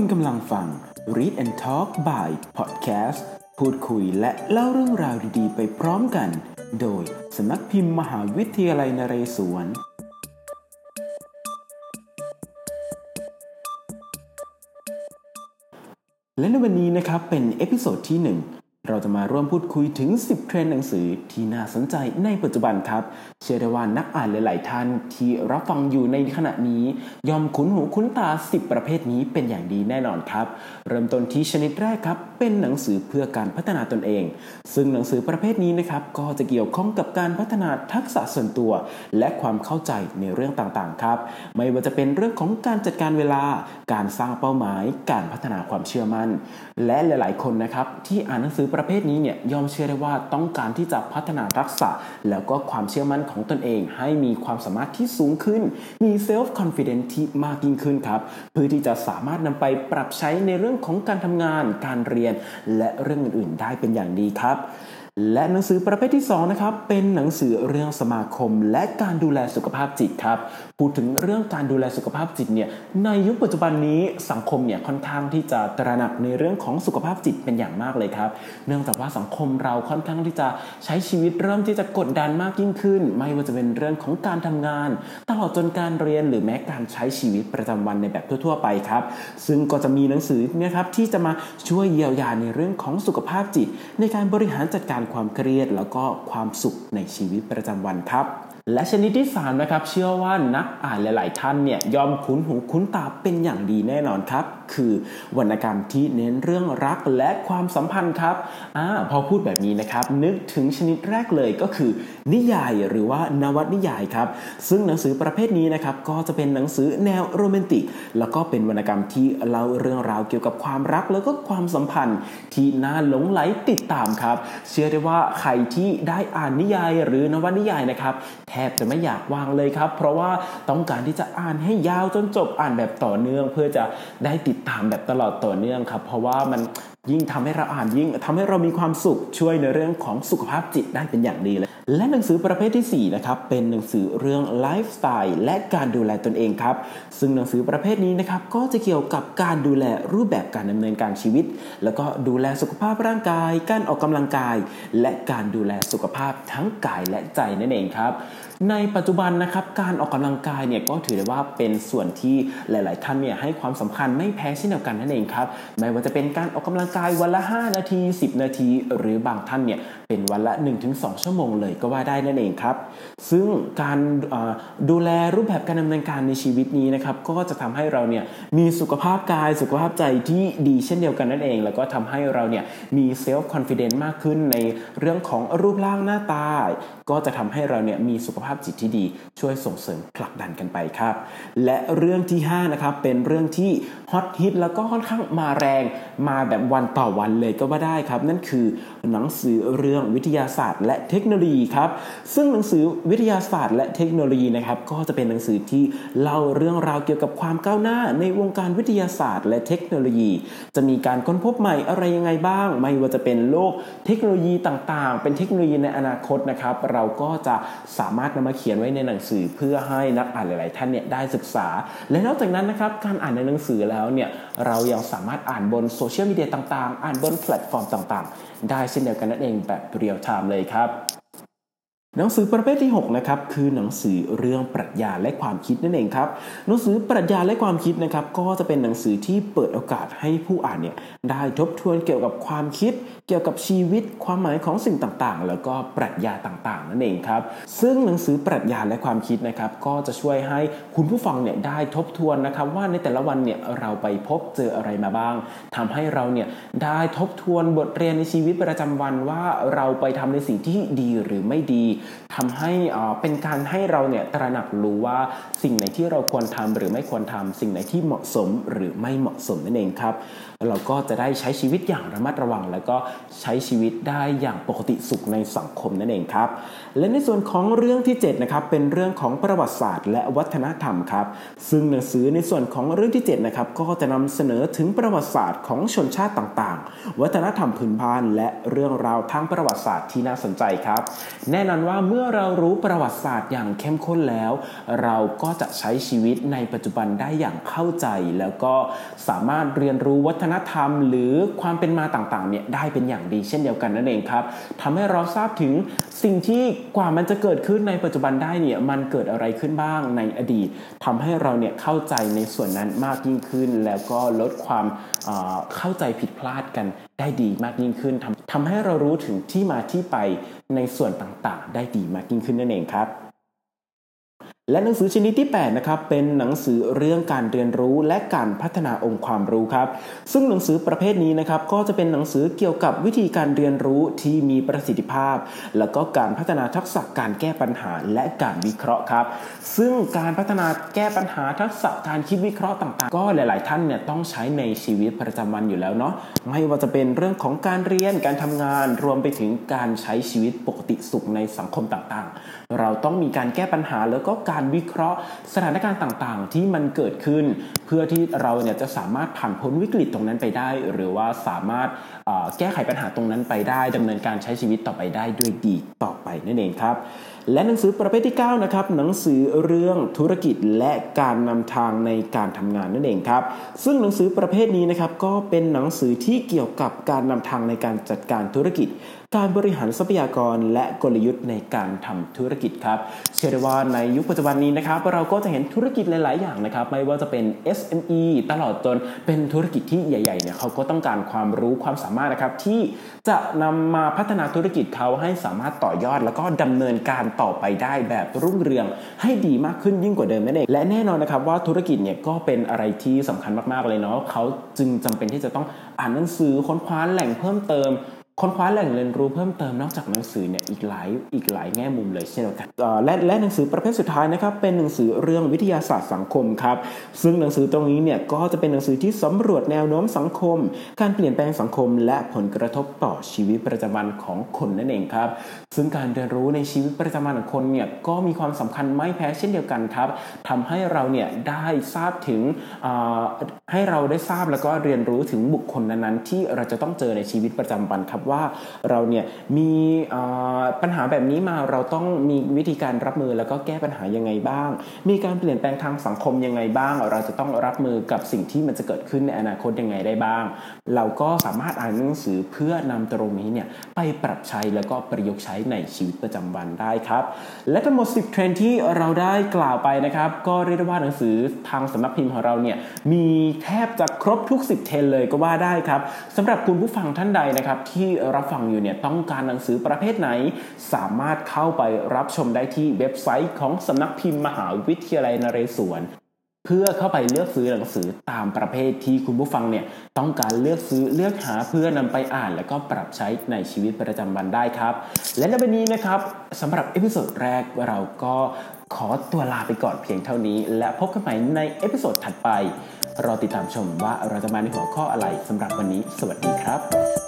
คุณกำลังฟัง Read and Talk by Podcast พูดคุยและเล่าเรื่องราวดีๆ ไปพร้อมกัน โดยสำนักพิมพ์มหาวิทยาลัยนเรศวร และในวันนี้นะครับเป็น episode ที่ 1 เราจะมาร่วมพูดคุยถึง 10 เทรนด์หนังสือที่น่าสนใจในปัจจุบันครับ เชื่อได้ว่านักอ่านหลาย ๆ ท่านที่รับฟังอยู่ในขณะนี้ ยอมคุ้นหูคุ้นตา 10 ประเภทนี้เป็นอย่างดีแน่นอนครับ เริ่มต้นที่ชนิดแรกครับ เป็นหนังสือเพื่อการพัฒนาตนเอง ซึ่งหนังสือประเภทนี้นะครับก็จะเกี่ยวข้องกับการพัฒนาทักษะส่วนตัว และความเข้าใจในเรื่องต่าง ๆ ครับ ไม่ว่าจะเป็นเรื่องของการจัดการเวลา การสร้างเป้าหมาย การพัฒนาความเชื่อมั่น และหลาย ๆ คนนะครับที่อ่านหนังสือประเภทนี้เนี่ยยอมเชื่อได้ว่าต้องการที่จะพัฒนาทักษะ แล้วก็ความเชื่อมั่นของตนเอง ให้มีความสามารถที่สูงขึ้น มีเซลฟ์คอนฟ idence ที่มากยิ่งขึ้นครับ เพื่อที่จะสามารถนำไปปรับใช้ในเรื่องของการทำงาน การเรียน และเรื่องอื่นๆ ได้เป็นอย่างดีครับและหนังสือประเภทที่2นะครับเป็นหนังสือเรื่องสมาคม และการดูแลสุขภาพจิตครับพูดถึงเรื่องการดูแลสุขภาพจิตเนี่ยในยุคปัจจุบันนี้สังคมเนี่ยค่อนข้างที่จะตระหนักในเรื่องของสุขภาพจิตเป็นอย่างมากเลยครับ เนื่องจากว่าสังคมเราค่อนข้างที่จะใช้ชีวิตเริ่มที่จะกดดันมากยิ่งขึ้น ไม่ว่าจะเป็นเรื่องของการทำงาน ตลอดจนการเรียนหรือแม้การใช้ชีวิตประจำวันในแบบทั่ว ๆ ไปครับ ซึ่งก็จะมีหนังสือเนี่ยครับที่จะมาช่วยเยียวยาในเรื่องของสุขภาพจิต ในการบริหารจัดการความเครียด แล้วก็ความสุขในชีวิตประจำวันครับ และชนิดที่ 3 นะครับ เชื่อว่านักอ่านหลาย ๆ ท่านเนี่ยยอมคุ้นหูคุ้นตาเป็นอย่างดีแน่นอนครับ คือวรรณกรรมที่เน้นเรื่องรักและความสัมพันธ์ครับอ่าพอพูดแบบนี้นะครับ นึกถึงชนิดแรกเลยก็คือ นิยายหรือว่านวนิยายครับ ซึ่งหนังสือประเภทนี้นะครับก็จะเป็นหนังสือแนวโรแมนติก แล้วก็เป็นวรรณกรรมที่เล่าเรื่องราวเกี่ยวกับความรักแล้วก็ความสัมพันธ์ที่น่าหลงไหลติดตามครับ เชื่อได้ว่าใครที่ได้อ่านนิยายหรือนวนิยายนะครับแทบจะไม่อยากวางเลยครับ เพราะว่าต้องการที่จะอ่านให้ยาวจนจบอ่านแบบต่อเนื่อง เพื่อจะได้ติดตามแบบตลอดต่อเนื่องครับ เพราะว่ามัน ยิ่งทำให้เราอ่านยิ่งทำให้เรามีความสุขช่วยในเรื่องของสุขภาพจิตได้เป็นอย่างดีเลย และหนังสือประเภทที่ 4 นะครับ เป็นหนังสือเรื่องไลฟ์สไตล์และการดูแลตนเองครับ ซึ่งหนังสือประเภทนี้นะครับก็จะเกี่ยวกับการดูแลรูปแบบการดำเนินการชีวิต แล้วก็ดูแลสุขภาพร่างกาย การออกกำลังกาย และการดูแลสุขภาพทั้งกายและใจนั่นเองครับในปัจจุบันนะครับการออกกำลังกายเนี่ยก็ถือได้ว่าเป็นส่วนที่หลาย ๆ ท่านเนี่ยให้ความสำคัญไม่แพ้เช่นเดียวกันนั่นเองครับไม่ว่าจะเป็นการออกกำลังกายวันละ 5 นาที 10 นาที หรือบางท่านเนี่ย เป็นวันละ 1-2 ชั่วโมงเลยก็ว่าได้นั่นเองครับ ซึ่งการดูแลรูปแบบการดำเนินการในชีวิตนี้นะครับก็จะทำให้เราเนี่ยมีสุขภาพกายสุขภาพใจที่ดีเช่นเดียวกันนั่นเอง แล้วก็ทำให้เราเนี่ยมีเซลฟ์คอนฟ idence มากขึ้นในเรื่องของรูปร่างหน้าตา ก็จะทำให้เราเนี่ยมีสุขภาพจิตที่ดีช่วยส่งเสริมผลักดันกันไปครับ และเรื่องที่5นะครับเป็นเรื่องที่ฮอตฮิตแล้วก็ค่อนข้างมาแรงมาแบบวันต่อวันเลยก็ว่าได้ครับ นั่นคือหนังสือเรื่องวิทยาศาสตร์ และเทคโนโลยีครับซึ่งหนังสือวิทยาศาสตร์ และเทคโนโลยีนะครับก็จะเป็นหนังสือที่เล่าเรื่องราวเกี่ยวกับความก้าวหน้า ในวงการวิทยาศาสตร์ และเทคโนโลยี จะมีการค้นพบใหม่อะไรยังไงบ้าง ไม่ว่าจะเป็นโลกเทคโนโลยีต่างๆ เป็นเทคโนโลยีในอนาคตนะครับเราก็จะสามารถนำมาเขียนไว้ในหนังสือเพื่อให้นักอ่านหลาย ๆ ท่านเนี่ยได้ศึกษา และนอกจากนั้นนะครับการอ่านในหนังสือแล้วเนี่ยเรายังสามารถอ่านบนโซเชียลมีเดียต่าง ๆ อ่านบนแพลตฟอร์มต่าง ๆได้เช่นเดียวกันนั่นเองแบบ real-time เลยครับ หนังสือประเภทที่6นะครับคือหนังสือเรื่องปรัชญาและความคิดนั่นเองครับหนังสือปรัชญาและความคิดนะครับก็จะเป็นหนังสือที่เปิดโอกาสให้ผู้อ่านเนี่ยได้ทบทวนเกี่ยวกับความคิด เกี่ยวกับชีวิต ความหมายของสิ่งต่างๆ แล้วก็ปรัชญาต่างๆ นั่นเองครับซึ่งหนังสือปรัชญาและความคิดนะครับก็จะช่วยให้คุณผู้ฟังเนี่ยได้ทบทวนนะครับว่าในแต่ละวันเนี่ยเราไปพบเจออะไรมาบ้างทำให้เราเนี่ยได้ทบทวนบทเรียนในชีวิตประจำวันว่าเราไปทำในสิ่งที่ดีหรือไม่ดีทำให้เป็นการให้เราเนี่ยตระหนักรู้ว่าสิ่งไหนที่เราควรทำหรือไม่ควรทำสิ่งไหนที่เหมาะสมหรือไม่เหมาะสมนั่นเองครับ เราก็จะได้ใช้ชีวิตอย่างระมัดระวัง แล้วก็ใช้ชีวิตได้อย่างปกติสุขในสังคมนั่นเองครับและในส่วนของเรื่องที่7นะครับเป็นเรื่องของประวัติศาสตร์ และวัฒนธรรมครับซึ่งหนังสือในส่วนของเรื่องที่7นะครับก็จะนำเสนอถึงประวัติศาสตร์ของชนชาติต่างๆ วัฒนธรรมพื้นบ้านและเรื่องราวทางประวัติศาสตร์ที่น่าสนใจครับ แน่นอนว่าเมื่อเรารู้ประวัติศาสตร์อย่างเข้มข้นแล้ว เราก็จะใช้ชีวิตในปัจจุบันได้อย่างเข้าใจ แล้วก็สามารถเรียนรู้วัฒนธรรม หรือความเป็นมาต่างๆเนี่ยได้เป็นอย่างดีเช่นเดียวกันนั่นเองครับทำให้เราทราบถึงสิ่งที่กว่ามันจะเกิดขึ้นในปัจจุบันได้เนี่ยมันเกิดอะไรขึ้นบ้างในอดีตทำให้เราเนี่ยเข้าใจในส่วนนั้นมากยิ่งขึ้น แล้วก็ลดความเข้าใจผิดพลาดกันได้ดีมากยิ่งขึ้นทำทำให้เรารู้ถึงที่มาที่ไปในส่วนต่างๆ ได้ดีมากยิ่งขึ้นนั่นเองครับ และหนังสือชนิดที่8นะครับเป็นหนังสือเรื่องการเรียนรู้และการพัฒนาองค์ความรู้ครับ ซึ่งหนังสือประเภทนี้นะครับก็จะเป็นหนังสือเกี่ยวกับวิธีการเรียนรู้ที่มีประสิทธิภาพ แล้วก็การพัฒนาทักษะการแก้ปัญหาและการวิเคราะห์ครับ ซึ่งการพัฒนาแก้ปัญหาทักษะการคิดวิเคราะห์ต่างๆ ก็หลาย ๆ ท่านเนี่ยต้องใช้ในชีวิตประจำวันอยู่แล้วเนาะไม่ว่าจะเป็นเรื่องของการเรียนการทำงาน รวมไปถึงการใช้ชีวิตปกติสุขในสังคมต่างๆ เราต้องมีการแก้ปัญหาแล้วก็การการวิเคราะห์ สถานการณ์ต่างๆ ที่มันเกิดขึ้น เพื่อที่เราเนี่ยจะสามารถผ่านพ้นวิกฤตตรงนั้นไปได้ หรือว่าสามารถแก้ไขปัญหาตรงนั้นไปได้ดำเนินการใช้ชีวิตต่อไปได้ด้วยดีต่อไปนั่นเองครับ และหนังสือประเภทที่9นะครับหนังสือเรื่องธุรกิจและการนำทางในการทำงานนั่นเองครับ ซึ่งหนังสือประเภทนี้นะครับก็เป็นหนังสือที่เกี่ยวกับการนำทางในการจัดการธุรกิจการบริหารทรัพยากรและกลยุทธ์ในการทำธุรกิจครับ เชื่อได้ว่าในยุคปัจจุบันนี้นะครับ เราก็จะเห็นธุรกิจหลาย ๆ อย่างนะครับ ไม่ว่าจะเป็น SME ตลอดจนเป็นธุรกิจที่ใหญ่ ๆ เนี่ยเขาก็ต้องการความรู้ความสามารถนะครับที่จะนำมาพัฒนาธุรกิจเขาให้สามารถต่อยอดแล้วก็ดำเนินการต่อไปได้แบบรุ่งเรืองให้ดีมากขึ้นยิ่งกว่าเดิมนั่นเองและแน่นอนนะครับว่าธุรกิจเนี่ยก็เป็นอะไรที่สำคัญมากๆเลยเนาะเขาจึงจำเป็นที่จะต้องอ่านหนังสือค้นคว้าแหล่งเพิ่มเติม ค้นคว้าแหล่งเรียนรู้เพิ่มเติมนอกจากหนังสือเนี่ยอีกหลายอีกหลายแง่มุมเลยเช่นเดียวกันและและหนังสือประเภทสุดท้ายนะครับเป็นหนังสือเรื่องวิทยาศาสตร์สังคมครับซึ่งหนังสือตรงนี้เนี่ยก็จะเป็นหนังสือที่สำรวจแนวโน้มสังคม การเปลี่ยนแปลงสังคม และผลกระทบต่อชีวิตประจำวันของคนนั่นเองครับ ซึ่งการเรียนรู้ในชีวิตประจำวันของคนเนี่ยก็มีความสำคัญไม่แพ้เช่นเดียวกันครับทำให้เราเนี่ยได้ทราบถึงให้เราได้ทราบแล้วก็เรียนรู้ถึงบุคคลนั้นๆ ที่เราจะต้องเจอในชีวิตประจำวันครับว่าเราเนี่ยมีปัญหาแบบนี้มาเราต้องมีวิธีการรับมือแล้วก็แก้ปัญหายังไงบ้าง มีการเปลี่ยนแปลงทางสังคมยังไงบ้าง เราจะต้องรับมือกับสิ่งที่มันจะเกิดขึ้นในอนาคตยังไงได้บ้าง เราก็สามารถอ่านหนังสือเพื่อนำตรงนี้เนี่ยไปปรับใช้แล้วก็ประยุกต์ใช้ในชีวิตประจำวันได้ครับ และทั้งหมด 10 เทรนด์ที่เราได้กล่าวไปนะครับ ก็เรียกได้ว่าหนังสือทางสำนักพิมพ์ของเราเนี่ยมีแทบจะครบทุก 10 เทรนด์เลยก็ว่าได้ครับสำหรับคุณผู้ฟังท่านใดนะครับที่รับฟังอยู่เนี่ยต้องการหนังสือประเภทไหน สามารถเข้าไปรับชมได้ที่เว็บไซต์ของสำนักพิมพ์มหาวิทยาลัยนเรศวรเพื่อเข้าไปเลือกซื้อหนังสือตามประเภทที่คุณผู้ฟังเนี่ยต้องการเลือกซื้อเลือกหาเพื่อนำไปอ่าน แล้วก็ปรับใช้ในชีวิตประจำวันได้ครับ และในวันนี้นะครับสำหรับ episode แรกเราก็ขอตัวลาไปก่อนเพียงเท่านี้ และพบกันใหม่ใน episode ถัดไป รอติดตามชมว่าเราจะมาในหัวข้ออะไรสำหรับวันนี้ สวัสดีครับ